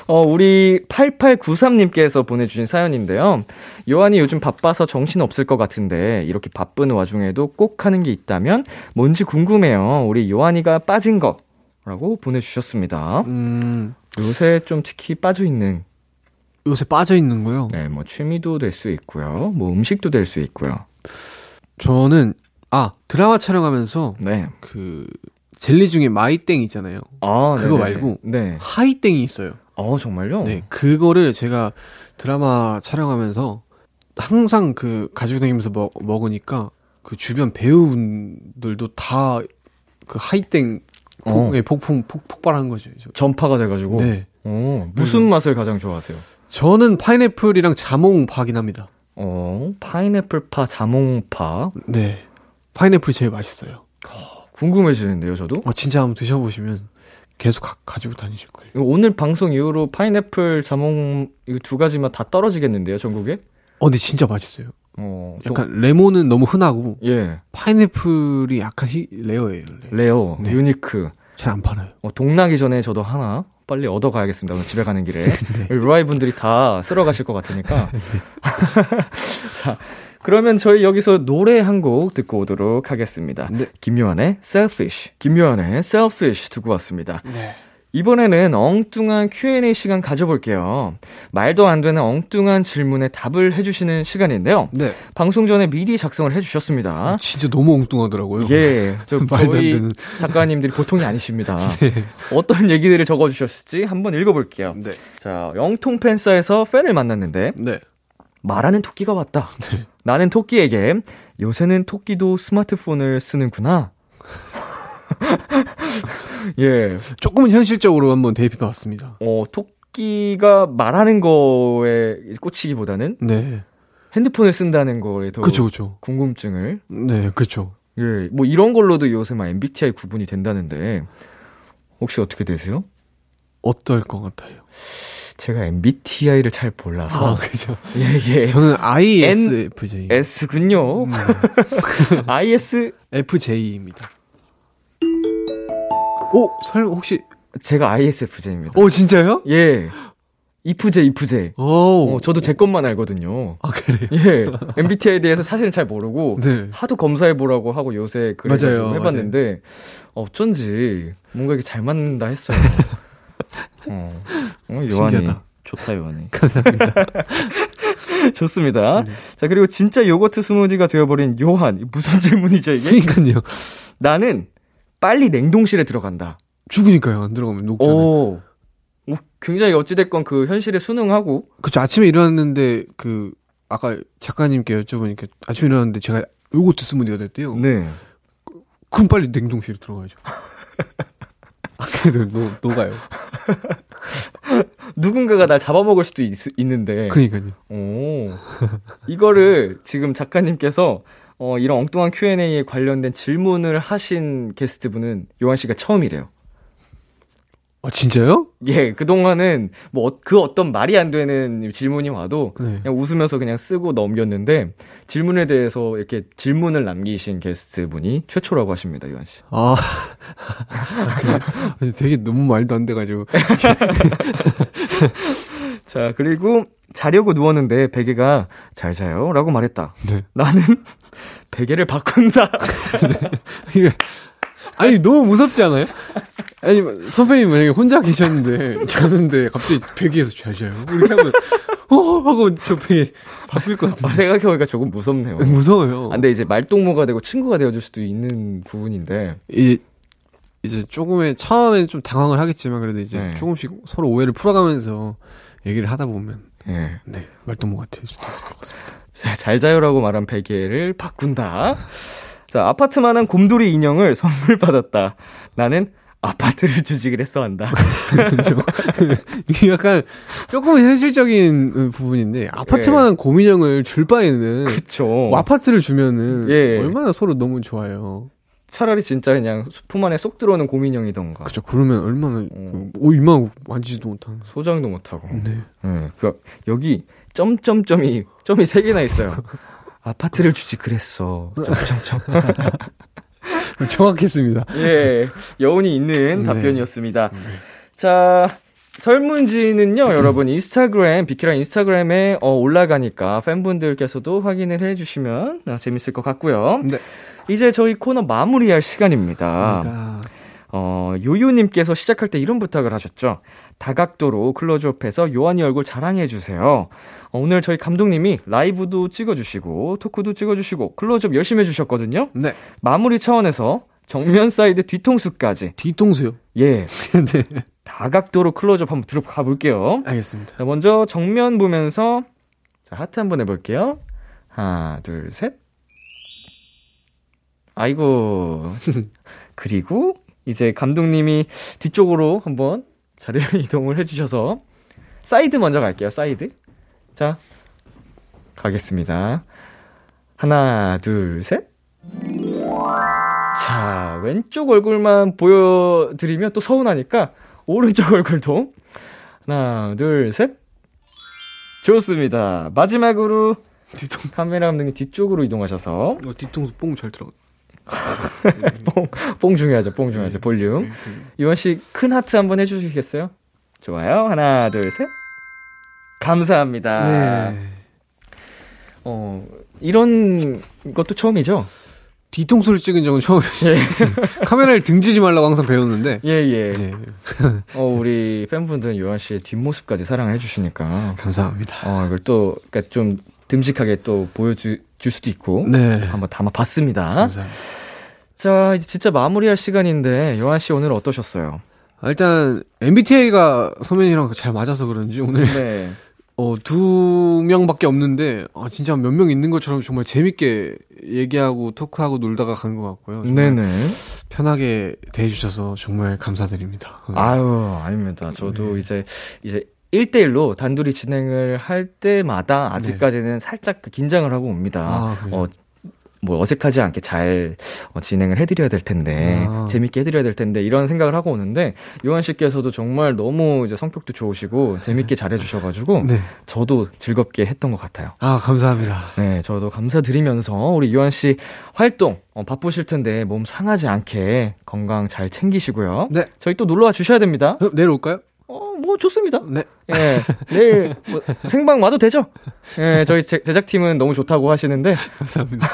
어, 우리 8893님께서 보내주신 사연인데요. 요한이 요즘 바빠서 정신 없을 것 같은데, 이렇게 바쁜 와중에도 꼭 하는 게 있다면 뭔지 궁금해요. 우리 요한이가 빠진 거. 라고 보내주셨습니다. 음, 요새 좀 특히 빠져있는, 요새 빠져 있는 거요. 네, 뭐 취미도 될 수 있고요. 뭐 음식도 될 수 있고요. 저는 아 드라마 촬영하면서 네. 그 젤리 중에 마이땡 있잖아요. 아, 그거 네네. 말고? 네. 하이땡이 있어요. 어, 정말요? 네, 그거를 제가 드라마 촬영하면서 항상 그 가지고 다니면서 먹, 먹으니까 그 주변 배우분들도 다 그 하이땡 어. 폭, 예, 폭풍, 폭, 폭발한 거죠. 저. 전파가 돼가지고. 네. 어, 무슨 맛을 가장 좋아하세요? 저는 파인애플이랑 자몽파긴 합니다. 어, 파인애플파, 자몽파. 네. 파인애플이 제일 맛있어요. 궁금해지는데요, 저도? 어, 진짜 한번 드셔보시면 계속 가, 가지고 다니실 거예요. 오늘 방송 이후로 파인애플, 자몽, 이거 두 가지만 다 떨어지겠는데요, 전국에? 어, 근데 진짜 맛있어요. 어, 또- 약간 레몬은 너무 흔하고 예, 파인애플이 약간 히, rare예요. rare. rare, 네. unique. 잘 안 팔아요. 어, 동나기 전에 저도 하나 빨리 얻어 가야겠습니다. 오늘 집에 가는 길에. 네. 루아이 분들이 다 쓸어 가실 것 같으니까. 자, 그러면 저희 여기서 노래 한 곡 듣고 오도록 하겠습니다. 네. 김요한의 Selfish. 김요한의 Selfish 듣고 왔습니다. 네. 이번에는 엉뚱한 Q&A 시간 가져볼게요. 말도 안 되는 엉뚱한 질문에 답을 해주시는 시간인데요. 네. 방송 전에 미리 작성을 해주셨습니다. 진짜 너무 엉뚱하더라고요. 예, 저 말도 안 되는. 작가님들이 보통이 아니십니다. 어떤 얘기들을 적어주셨을지 한번 읽어볼게요. 네. 자, 영통 팬사에서 팬을 만났는데 네. 말하는 토끼가 왔다. 나는 토끼에게 요새는 토끼도 스마트폰을 쓰는구나. 예, 조금은 현실적으로 한번 대입해 봤습니다. 어 토끼가 말하는 거에 꽂히기보다는 네. 핸드폰을 쓴다는 거에 더 그쵸, 그쵸. 궁금증을 네, 그쵸. 예, 뭐 이런 걸로도 요새 막 MBTI 구분이 된다는데 혹시 어떻게 되세요? 어떨 것 같아요? 제가 MBTI를 잘 몰라서 아, 그죠. 예, 예. 저는 ISFJ. S군요. 네. IS FJ입니다. 오, 설 혹시 제가 ISFJ입니다. 오, 진짜요? 예. 이프제 이프제. 오. 어, 저도 제 것만 알거든요. 아, 그래요? 예. MBTI에 대해서 사실은 잘 모르고 네. 하도 검사해 보라고 하고 요새 그래서 맞아요, 해봤는데 어쩐지 뭔가 이게 잘 맞는다 했어요. 어, 어 요한이 신기하다. 좋다 요한이. 감사합니다. 좋습니다. 자 그리고 진짜 요거트 스무디가 되어버린 요한 무슨 질문이죠 이게? 그러니까요. 나는 빨리 냉동실에 들어간다. 죽으니까요. 안 들어가면 녹잖아요. 굉장히 어찌됐건 그 현실에 순응하고 그쵸. 아침에 일어났는데, 그, 아까 작가님께 여쭤보니까 아침에 일어났는데 제가 요거트 스무디가 됐대요. 네. 그럼 빨리 냉동실에 들어가야죠. 아, 그래도 녹, 녹아요. 누군가가 날 잡아먹을 수도 있, 있는데. 그러니까요. 오. 이거를 지금 작가님께서 어, 이런 엉뚱한 Q&A에 관련된 질문을 하신 게스트분은 요한 씨가 처음이래요. 아, 진짜요? 예, 그동안은 뭐 그 어떤 말이 안 되는 질문이 와도 네. 그냥 웃으면서 그냥 쓰고 넘겼는데 질문에 대해서 이렇게 질문을 남기신 게스트분이 최초라고 하십니다, 요한 씨. 아? 되게 너무 말도 안 돼 가지고. 자, 그리고 자려고 누웠는데 베개가 잘 자요 라고 말했다. 네. 나는 베개를 바꾼다. 아니, 너무 무섭지 않아요? 아니, 선배님 만약에 혼자 계셨는데, 자는데, 갑자기 베개에서 잘 자요? 이렇게 하면, 어, 하고 저 베개 바뀔 것 아, 같은데. 생각해보니까 조금 무섭네요. 무서워요. 아, 근데 이제 말동무가 되고 친구가 되어줄 수도 있는 부분인데. 이제, 이제 조금의, 처음엔 좀 당황을 하겠지만, 그래도 이제 네. 조금씩 서로 오해를 풀어가면서 얘기를 하다 보면, 예. 네, 말동무가 될 수도 있을 것 같습니다. 자, 잘 자요라고 말한 베개를 바꾼다. 자, 아파트만한 곰돌이 인형을 선물 받았다. 나는 아파트를 주직을 했어 한다. 이게 약간 조금 현실적인 어, 부분인데 아파트만한 고민형을 줄 바에는 그쵸. 뭐 아파트를 주면은 예. 얼마나 서로 너무 좋아요. 차라리 진짜 그냥 품 안에 쏙 들어오는 곰인형이던가. 그죠? 그러면 얼마나 어. 오 이만 만지지도 못하는. 소장도 못하고. 네. 예, 그, 여기, 점점점이, 점이 세 개나 있어요. 아파트를 주지 그랬어. 점점점. 정확했습니다. 예, 여운이 있는 네. 답변이었습니다. 자, 설문지는요, 여러분, 인스타그램, 비키라 인스타그램에 어, 올라가니까 팬분들께서도 확인을 해주시면 아, 재밌을 것 같고요. 네. 이제 저희 코너 마무리할 시간입니다. 그러니까 어, 요요님께서 시작할 때 이런 부탁을 하셨죠. 다각도로 클로즈업해서 요한이 얼굴 자랑해주세요. 어, 오늘 저희 감독님이 라이브도 찍어주시고, 토크도 찍어주시고, 클로즈업 열심히 해주셨거든요. 네. 마무리 차원에서 정면 사이드 뒤통수까지. 뒤통수요. 예. 네. 다각도로 클로즈업 한번 들어가 볼게요. 알겠습니다. 자, 먼저 정면 보면서, 자, 하트 한번 해볼게요. 하나, 둘, 셋. 아이고. 그리고, 이제 감독님이 뒤쪽으로 한번 자리를 이동을 해주셔서 사이드 먼저 갈게요. 사이드. 자, 가겠습니다. 하나, 둘, 셋. 자, 왼쪽 얼굴만 보여드리면 또 서운하니까 오른쪽 얼굴도 하나, 둘, 셋. 좋습니다. 마지막으로 뒤통, 카메라 감독님 뒤쪽으로 이동하셔서 어, 뒤통수 뽕 잘 들어가. 뽕 중요하죠, 뽕 중요하죠. 볼륨. 유원 씨 큰 하트 한번 해주시겠어요? 좋아요. 하나, 둘, 셋. 감사합니다. 네. 어, 이런 것도 처음이죠? 뒤통수를 찍은 적은 처음이에요. 예. 카메라를 등지지 말라고 항상 배웠는데. 예, 예. 예. 어, 우리 팬분들은 유한 씨의 뒷모습까지 사랑을 해주시니까. 감사합니다. 어, 이걸 또, 그니까 좀 듬직하게 또 보여 줄 수도 있고. 네. 한번 담아봤습니다. 감사합니다. 자, 이제 진짜 마무리할 시간인데, 요한 씨 오늘 어떠셨어요? 아, 일단 MBTI가 소면이랑 잘 맞아서 그런지 오늘 네. 어, 두 명밖에 없는데 아, 진짜 몇 명 있는 것처럼 정말 재밌게 얘기하고 토크하고 놀다가 간 것 같고요. 네네. 편하게 대해주셔서 정말 감사드립니다. 아유, 아닙니다. 저도 네. 이제, 이제 1대1로 단둘이 진행을 할 때마다 아직까지는 살짝 그 긴장을 하고 옵니다. 네. 아? 어, 뭐 어색하지 않게 잘 어, 진행을 해드려야 될 텐데 아. 재밌게 해드려야 될 텐데 이런 생각을 하고 오는데 요한 씨께서도 정말 너무 이제 성격도 좋으시고 재밌게 잘해주셔가지고 네. 저도 즐겁게 했던 것 같아요. 아, 감사합니다. 네, 저도 감사드리면서 우리 요한 씨 활동 어, 바쁘실 텐데 몸 상하지 않게 건강 잘 챙기시고요. 네. 저희 또 놀러와 주셔야 됩니다. 어, 내일 올까요? 어, 뭐 좋습니다. 네. 예, 내일 뭐 생방 와도 되죠? 예, 저희 제, 제작팀은 너무 좋다고 하시는데 감사합니다.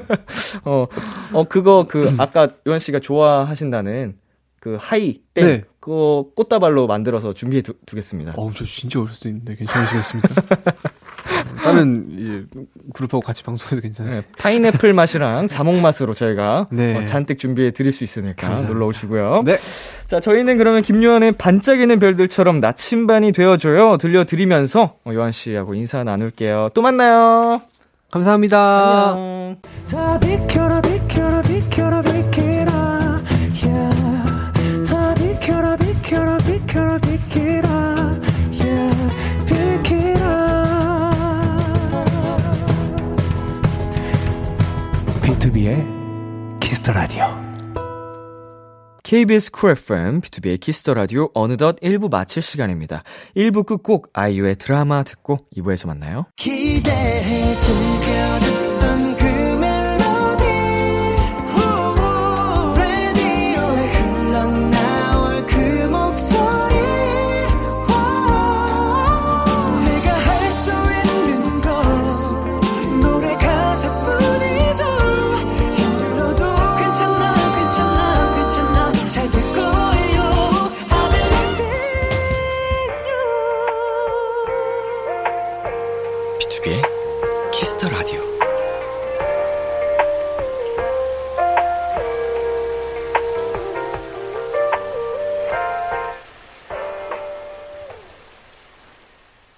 어, 어 그거 그 아까 요한 씨가 좋아하신다는 그 하이 땡 네. 그거 꽃다발로 만들어서 준비해 두, 두겠습니다. 어, 저 진짜 어 올 수 있는데 괜찮으시겠습니까? 어, 다른 이제 그룹하고 같이 방송해도 괜찮으세요? 네, 파인애플 맛이랑 자몽 맛으로 저희가 네. 어, 잔뜩 준비해 드릴 수 있으니까 감사합니다. 놀러 오시고요. 네. 자, 저희는 그러면 김요한의 반짝이는 별들처럼 나침반이 되어줘요. 들려드리면서 어, 요한 씨하고 인사 나눌게요. 또 만나요. 감사합니다. 안녕. 키스터 라디오 KBS 쿨 FM, B2B의 키스터 라디오 어느덧 1부 마칠 시간입니다. 1부 끝곡 아이유의 드라마 듣고 2부에서 만나요. 기대해 즐겨듣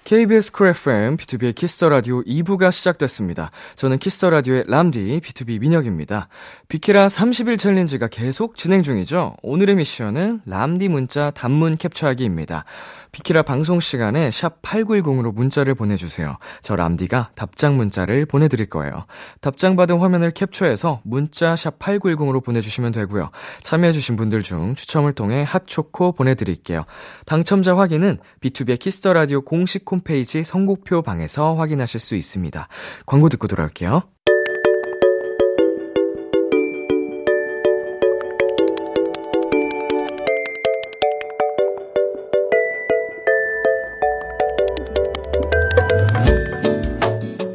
KBS 쿨 FM, B2B의 키스터 라디오 2부가 시작됐습니다. 저는 키스터 라디오의 람디, B2B 민혁입니다. 비키라 30일 challenge가 계속 진행 중이죠. 오늘의 미션은 람디 문자 답문 캡처하기입니다. 비키라 방송 시간에 샵 8910으로 문자를 보내주세요. 저 람디가 답장 문자를 보내드릴 거예요. 답장 받은 화면을 캡처해서 문자 샵 8910으로 보내주시면 되고요. 참여해주신 분들 중 추첨을 통해 핫초코 보내드릴게요. 당첨자 확인은 B2B의 키스터 라디오 공식 홈페이지 선곡표 방에서 확인하실 수 있습니다. 광고 듣고 돌아올게요.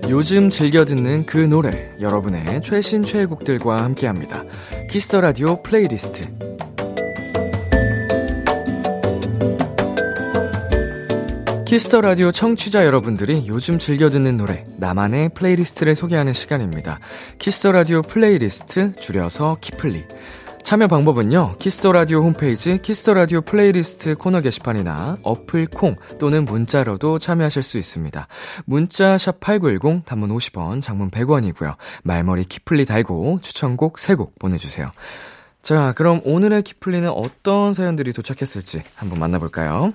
요즘 즐겨 듣는 그 노래, 여러분의 최신 최애곡들과 함께 합니다. Kiss the Radio playlist. Kiss the Radio 청취자 여러분들이 요즘 즐겨 듣는 노래, 나만의 playlist를 소개하는 시간입니다. Kiss the Radio playlist, 줄여서 키플리. 참여 방법은요, Kiss the Radio 홈페이지 Kiss the Radio playlist 코너 게시판이나 어플 콩 또는 문자로도 참여하실 수 있습니다. 문자 샵8910 단문 50원, 장문 100원이고요. 말머리 키플리 달고 추천곡 3곡 보내 주세요. 자, 그럼 오늘의 키플리는 어떤 사연들이 도착했을지 한번 만나 볼까요?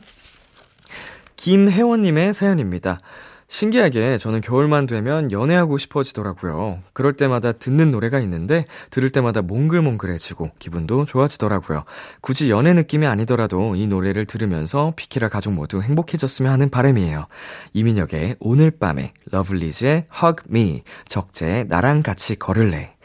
김혜원님의 사연입니다. 신기하게 저는 겨울만 되면 연애하고 싶어지더라고요. 그럴 때마다 듣는 노래가 있는데 들을 때마다 몽글몽글해지고 기분도 좋아지더라고요. 굳이 연애 느낌이 아니더라도 이 노래를 들으면서 피키라 가족 모두 행복해졌으면 하는 바람이에요. 이민혁의 오늘 밤에 러블리즈의 Hug Me 적재의 나랑 같이 걸을래.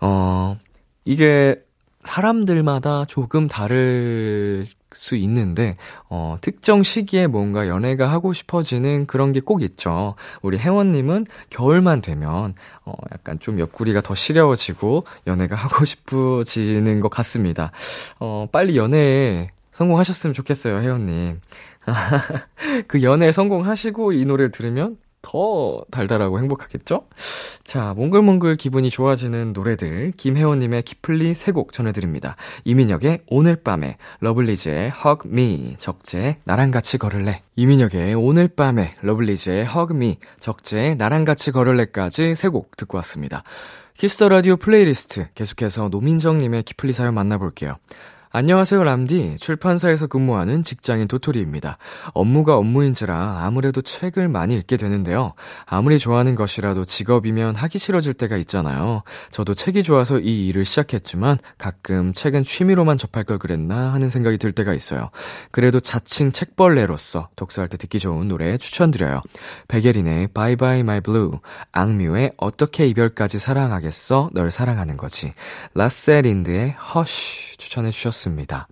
어, 이게 사람들마다 조금 다를 수 있는데, 어, 특정 시기에 뭔가 연애가 하고 싶어지는 그런 게 꼭 있죠. 우리 혜원님은 겨울만 되면, 어, 약간 좀 옆구리가 더 시려워지고, 연애가 하고 싶어지는 것 같습니다. 어, 빨리 연애에 성공하셨으면 좋겠어요, 혜원님. 그 연애에 성공하시고 이 노래를 들으면 더 달달하고 행복하겠죠? 자, 몽글몽글 기분이 좋아지는 노래들, 김혜원님의 키플리 세 곡 전해드립니다. 이민혁의 오늘 밤에, 러블리즈의 Hug Me, 적재 나랑 같이 걸을래. 이민혁의 오늘 밤에, 러블리즈의 Hug Me, 적재 나랑 같이 걸을래까지 세 곡 듣고 왔습니다. Kiss the Radio playlist, 계속해서 노민정님의 키플리 사연 만나볼게요. 안녕하세요, 람디. 출판사에서 근무하는 직장인 도토리입니다. 업무가 업무인지라 아무래도 책을 많이 읽게 되는데요. 아무리 좋아하는 것이라도 직업이면 하기 싫어질 때가 있잖아요. 저도 책이 좋아서 이 일을 시작했지만 가끔 책은 취미로만 접할 걸 그랬나 하는 생각이 들 때가 있어요. 그래도 자칭 책벌레로서 독서할 때 듣기 좋은 노래 추천드려요. 베게린의 Bye Bye My Blue, 악뮤의 어떻게 이별까지 사랑하겠어, 널 사랑하는 거지, 라셀 린드의 Hush 추천해 주셨 습니다.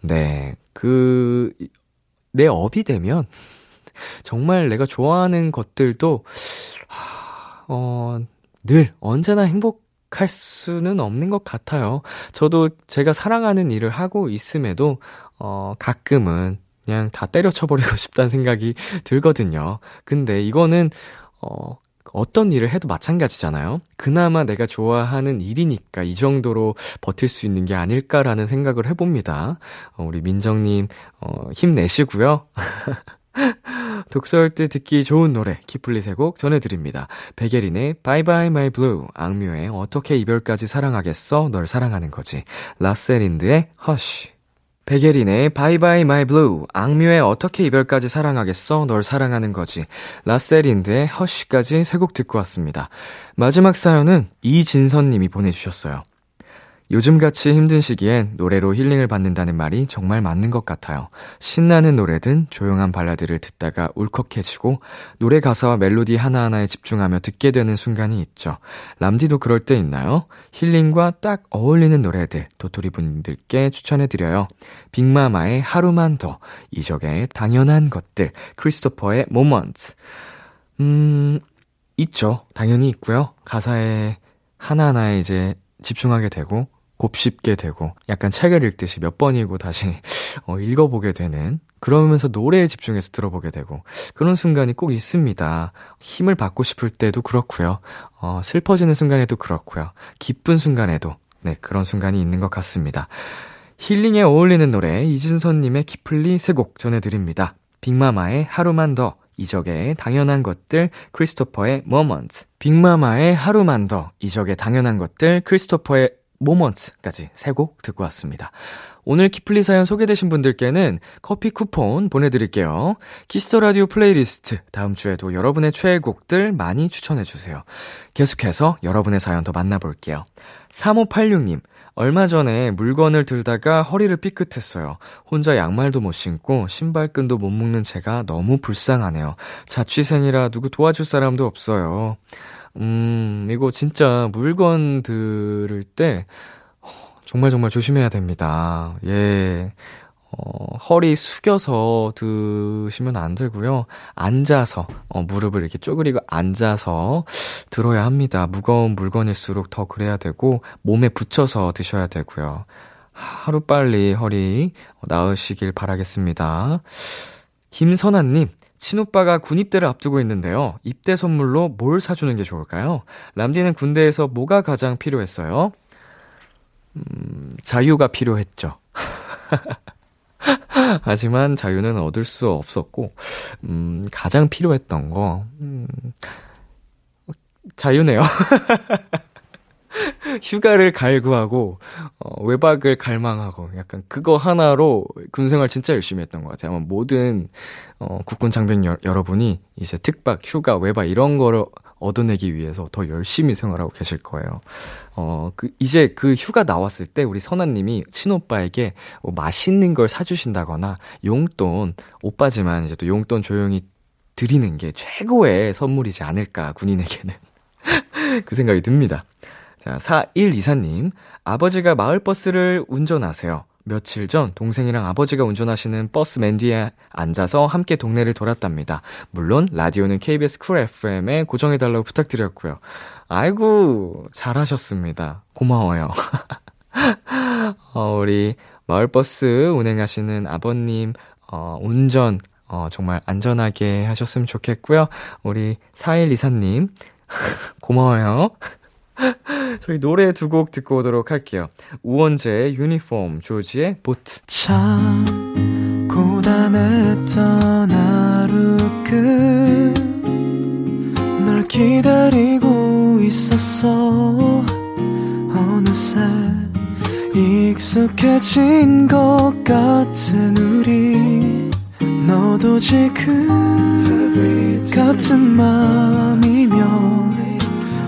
네, 그, 내 업이 되면, 정말 내가 좋아하는 것들도, 하, 어, 늘, 언제나 행복할 수는 없는 것 같아요. 저도 제가 사랑하는 일을 하고 있음에도, 어, 가끔은 그냥 다 때려쳐버리고 싶다는 생각이 들거든요. 근데 이거는, 어, 어떤 일을 해도 마찬가지잖아요. 그나마 내가 좋아하는 일이니까 이 정도로 버틸 수 있는 게 아닐까라는 생각을 해봅니다. 어, 우리 민정님, 어, 힘내시고요. 독서할 때 듣기 좋은 노래, 키플리 세곡 전해드립니다. 베게린의 Bye Bye My Blue, 악뮤의 어떻게 이별까지 사랑하겠어, 널 사랑하는 거지, 라셀린드의 Hush. Bye Bye My Blue, 악뮤의 어떻게 이별까지 사랑하겠어, 널 사랑하는 거지, 라셀린드의 Hush까지 세 곡 듣고 왔습니다. 마지막 사연은 이진선님이 보내주셨어요. 요즘같이 힘든 시기엔 노래로 힐링을 받는다는 말이 정말 맞는 것 같아요. 신나는 노래든 조용한 발라드를 듣다가 울컥해지고 노래 가사와 멜로디 하나하나에 집중하며 듣게 되는 순간이 있죠. 람디도 그럴 때 있나요? 힐링과 딱 어울리는 노래들 도토리 분들께 추천해드려요. 빅마마의 하루만 더, 이적의 당연한 것들, 크리스토퍼의 모먼트. 음, 있죠. 당연히 있고요. 가사에 하나하나에 이제 집중하게 되고 곱씹게 되고 약간 책을 읽듯이 몇 번이고 다시 어, 읽어보게 되는 그러면서 노래에 집중해서 들어보게 되고 그런 순간이 꼭 있습니다. 힘을 받고 싶을 때도 그렇고요. 어, 슬퍼지는 순간에도 그렇고요. 기쁜 순간에도 네 그런 순간이 있는 것 같습니다. 힐링에 어울리는 노래 이진선님의 키플리 세 곡 전해드립니다. 빅마마의 하루만 더 이적의 당연한 것들, Christopher의 Moments. 빅마마의 하루만 더, 이적의 당연한 것들, Christopher의 Moments까지 세 곡 듣고 왔습니다. 오늘 키플리 사연 소개되신 분들께는 커피 쿠폰 보내드릴게요. Kiss the Radio 플레이리스트 다음 주에도 여러분의 최애곡들 많이 추천해주세요. 계속해서 여러분의 사연 더 만나볼게요. 3586님, 얼마 전에 물건을 들다가 허리를 삐끗했어요. 혼자 양말도 못 신고 신발끈도 못 묶는 제가 너무 불쌍하네요. 자취생이라 누구 도와줄 사람도 없어요. 음, 이거 진짜 물건 들을 때 정말 정말 조심해야 됩니다. 예. 어, 허리 숙여서 드시면 안 되고요. 앉아서, 어, 무릎을 이렇게 쪼그리고 앉아서 들어야 합니다. 무거운 물건일수록 더 그래야 되고, 몸에 붙여서 드셔야 되고요. 하루빨리 허리 나으시길 바라겠습니다. 김선아님, 친오빠가 군입대를 앞두고 있는데요. 입대 선물로 뭘 사주는 게 좋을까요? 람디는 군대에서 뭐가 가장 필요했어요? 음, 자유가 필요했죠. 하지만 자유는 얻을 수 없었고, 음, 가장 필요했던 거, 음, 자유네요. 휴가를 갈구하고, 어, 외박을 갈망하고, 약간 그거 하나로 군생활 진짜 열심히 했던 것 같아요. 아마 모든, 어, 국군 장병 여, 여러분이 이제 특박, 휴가, 외박 이런 거를 얻어내기 위해서 더 열심히 생활하고 계실 거예요. 어, 그, 이제 그 휴가 나왔을 때 우리 선아님이 친오빠에게 뭐 맛있는 걸 사주신다거나 용돈, 오빠지만 이제 또 용돈 조용히 드리는 게 최고의 선물이지 않을까, 군인에게는. 그 생각이 듭니다. 자, 4124님. 아버지가 마을버스를 운전하세요. 며칠 전 동생이랑 아버지가 운전하시는 버스 맨 뒤에 앉아서 함께 동네를 돌았답니다. 물론 라디오는 KBS Cool FM에 고정해달라고 부탁드렸고요. 아이고 잘하셨습니다. 고마워요. 어, 우리 마을버스 운행하시는 아버님 어, 운전 어, 정말 안전하게 하셨으면 좋겠고요. 우리 4124님 고마워요. 저희 노래 두 곡 듣고 오도록 할게요. 우원재의 유니폼, 조지의 보트. 참 고단했던 하루 끝널 기다리고 있었어 어느새 익숙해진 것 같은 우리 너도 지금 같은 맘이면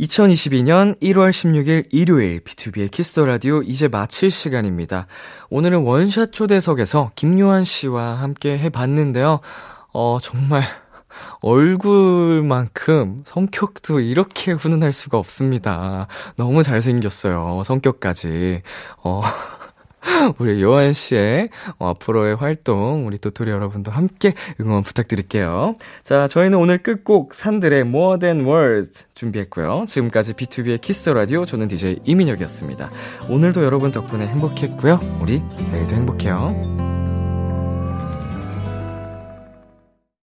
2022년 1월 16일 일요일 BTOB의 Kiss the Radio 이제 마칠 시간입니다. 오늘은 원샷 초대석에서 김요한 씨와 함께 해 봤는데요. 어, 정말 얼굴만큼 성격도 이렇게 훈훈할 수가 없습니다. 너무 잘생겼어요. 성격까지. 어, 우리 요한 씨의 어, 앞으로의 활동, 우리 도토리 여러분도 함께 응원 부탁드릴게요. 자, 저희는 오늘 끝곡 산들의 More Than Words 준비했고요. 지금까지 B2B의 키스 라디오, 저는 DJ 이민혁이었습니다. 오늘도 여러분 덕분에 행복했고요. 우리 내일도 행복해요.